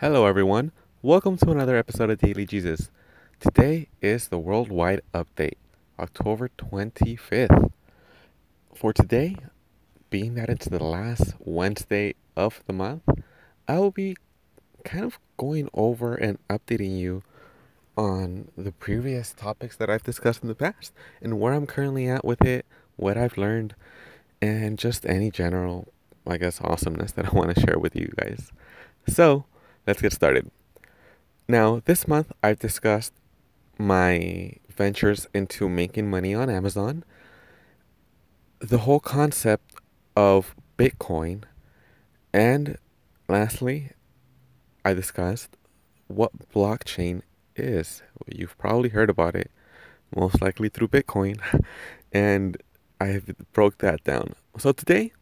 Hello, everyone. Welcome to another episode of Daily Jesus. Today is the worldwide update, October 25th. For today, being that it's the last Wednesday of the month, I will be kind of going over and updating you on the previous topics that I've discussed in the past and where I'm currently at with it, what I've learned, and just any general, I guess, awesomeness that I want to share with you guys. So, let's get started. Now, this month I've discussed my ventures into making money on Amazon, the whole concept of Bitcoin, and lastly, I discussed what blockchain is. You've probably heard about it, most likely through Bitcoin, and I've broke that down. So today,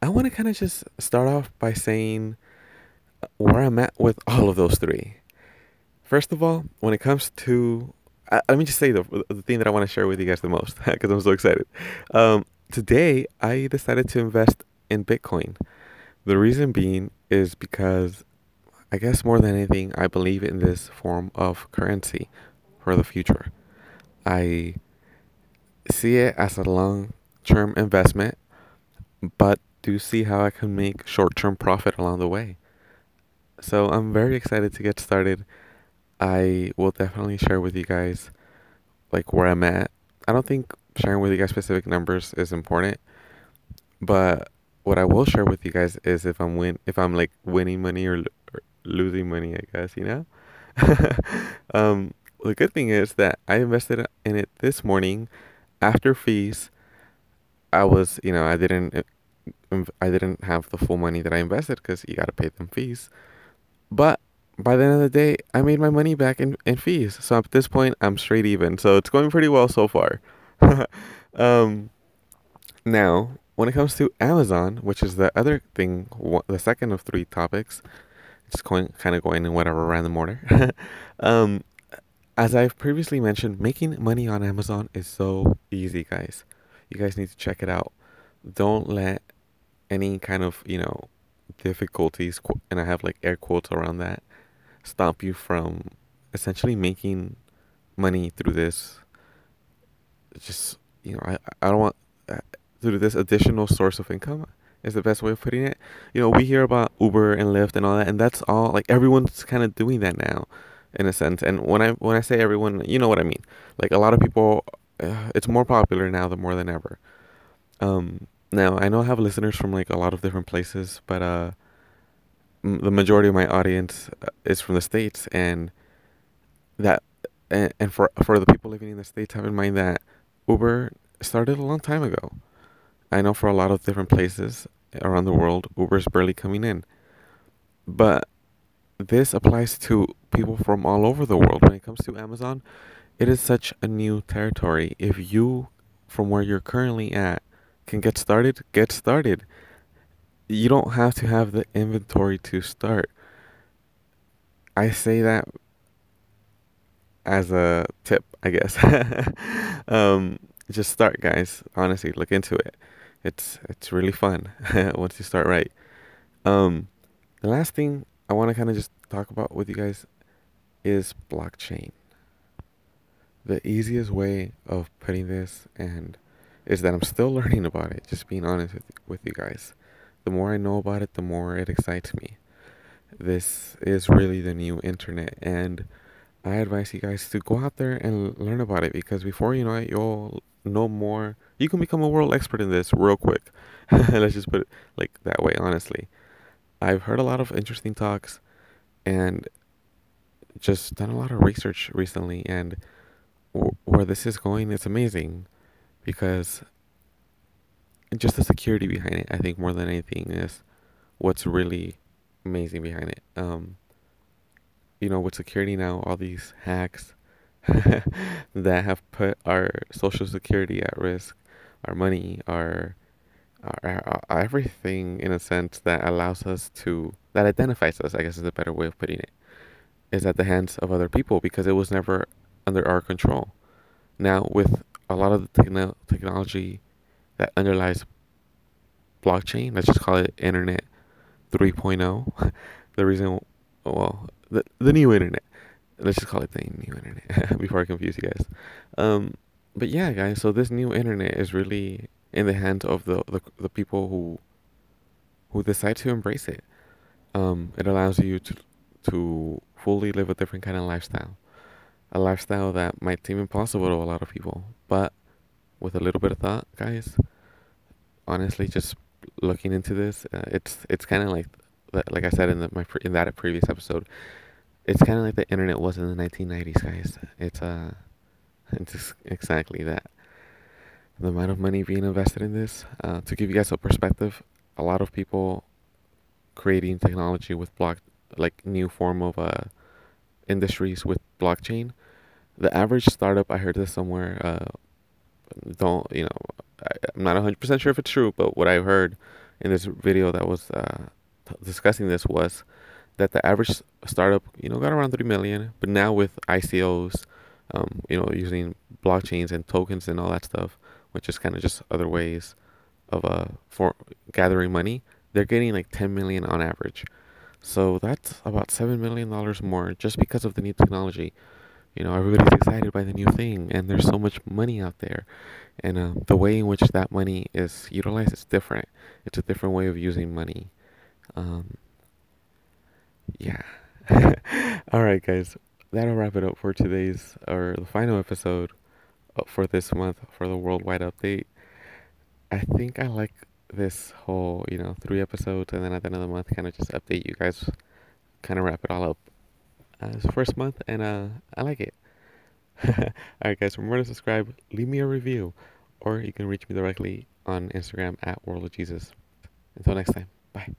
I want to kind of just start off by saying where I'm at with all of those three. First of all, when it comes to, let me just say the, the thing that I want to share with you guys the most because I'm so excited. Um, today, I decided to invest in Bitcoin. The reason being is because I guess more than anything, I believe in this form of currency for the future. I see it as a long term investment, but do see how I can make short term profit along the way. So I'm very excited to get started. I will definitely share with you guys like where I'm at. I don't think sharing with you guys specific numbers is important, but what I will share with you guys is if I'm win if I'm like winning money or, or losing money, I guess, you know? um, the good thing is that I invested in it this morning after fees. I was, you know, I didn't I didn't have the full money that I invested cuz you got to pay them fees. But by the end of the day, I made my money back in, in fees. So at this point, I'm straight even. So it's going pretty well so far. um, now, when it comes to Amazon, which is the other thing, the second of three topics, just going kind of going in whatever random order. um, as I've previously mentioned, making money on Amazon is so easy, guys. You guys need to check it out. Don't let any kind of you know difficulties, and I have like air quotes around that, stop you from essentially making money through this. Just you know, I I don't want uh, through this additional source of income is the best way of putting it. You know, we hear about Uber and Lyft and all that, and that's all. Like everyone's kind of doing that now, in a sense. And when I when I say everyone, you know what I mean. Like a lot of people, uh, it's more popular now than more than ever. Um, now I know I have listeners from like a lot of different places, but uh, m- the majority of my audience uh, is from the states, and that and, and for for the people living in the states, have in mind that Uber started a long time ago. I know for a lot of different places around the world, Uber's barely coming in, but this applies to people from all over the world. When it comes to Amazon, it is such a new territory. If you, from where you're currently at, can get started, get started. You don't have to have the inventory to start. I say that as a tip, I guess. um, just start, guys. Honestly, look into it. It's it's really fun once you start right. Um, the last thing I want to kind of just talk about with you guys is blockchain. The easiest way of putting this and is that I'm still learning about it. Just being honest with, with you guys. The more I know about it, the more it excites me. This is really the new internet, and I advise you guys to go out there and learn about it because before you know it, you'll know more. You can become a world expert in this real quick. Let's just put it like that way, honestly. I've heard a lot of interesting talks and just done a lot of research recently, and w- where this is going, it's amazing because just the security behind it, I think more than anything is what's really amazing behind it. Um, you know, with security now, all these hacks that have put our social security at risk, our money, our, our, our, everything in a sense that allows us to that identifies us. I guess is a better way of putting it. Is at the hands of other people because it was never under our control. Now with a lot of the techno- technology that underlies blockchain, let's just call it Internet 3.0. the reason well, the the new internet. Let's just call it the new internet before I confuse you guys. Um, but yeah, guys. So this new internet is really in the hands of the the, the people who who decide to embrace it. Um, it allows you to to fully live a different kind of lifestyle, a lifestyle that might seem impossible to a lot of people, but with a little bit of thought, guys. Honestly, just looking into this, uh, it's it's kind of like like I said in the, my in that previous episode, it's kind of like the internet was in the 1990s, guys. It's uh, it's exactly that. The amount of money being invested in this, uh, to give you guys a perspective, a lot of people creating technology with block like new form of uh industries with blockchain. The average startup, I heard this somewhere. Uh, don't you know? I, am not 100% sure if it's true, but what I heard in this video that was uh, discussing this was that the average startup, you know, got around three million, but now with ICOs, um, you know, using blockchains and tokens and all that stuff, which is kind of just other ways of uh for gathering money, they're getting like 10 million on average. So that's about seven million dollars more just because of the new technology. You know, everybody's excited by the new thing, and there's so much money out there, and uh, the way in which that money is utilized is different. It's a different way of using money. Um, yeah. All right, guys. That'll wrap it up for today's or the final episode for this month for the worldwide update. I think I like this whole, you know, three episodes, and then at the end of the month, kind of just update you guys, kind of wrap it all up. Uh, it's the first month, and uh, I like it. all right, guys. More to subscribe, leave me a review, or you can reach me directly on Instagram at World of Jesus. Until next time, bye.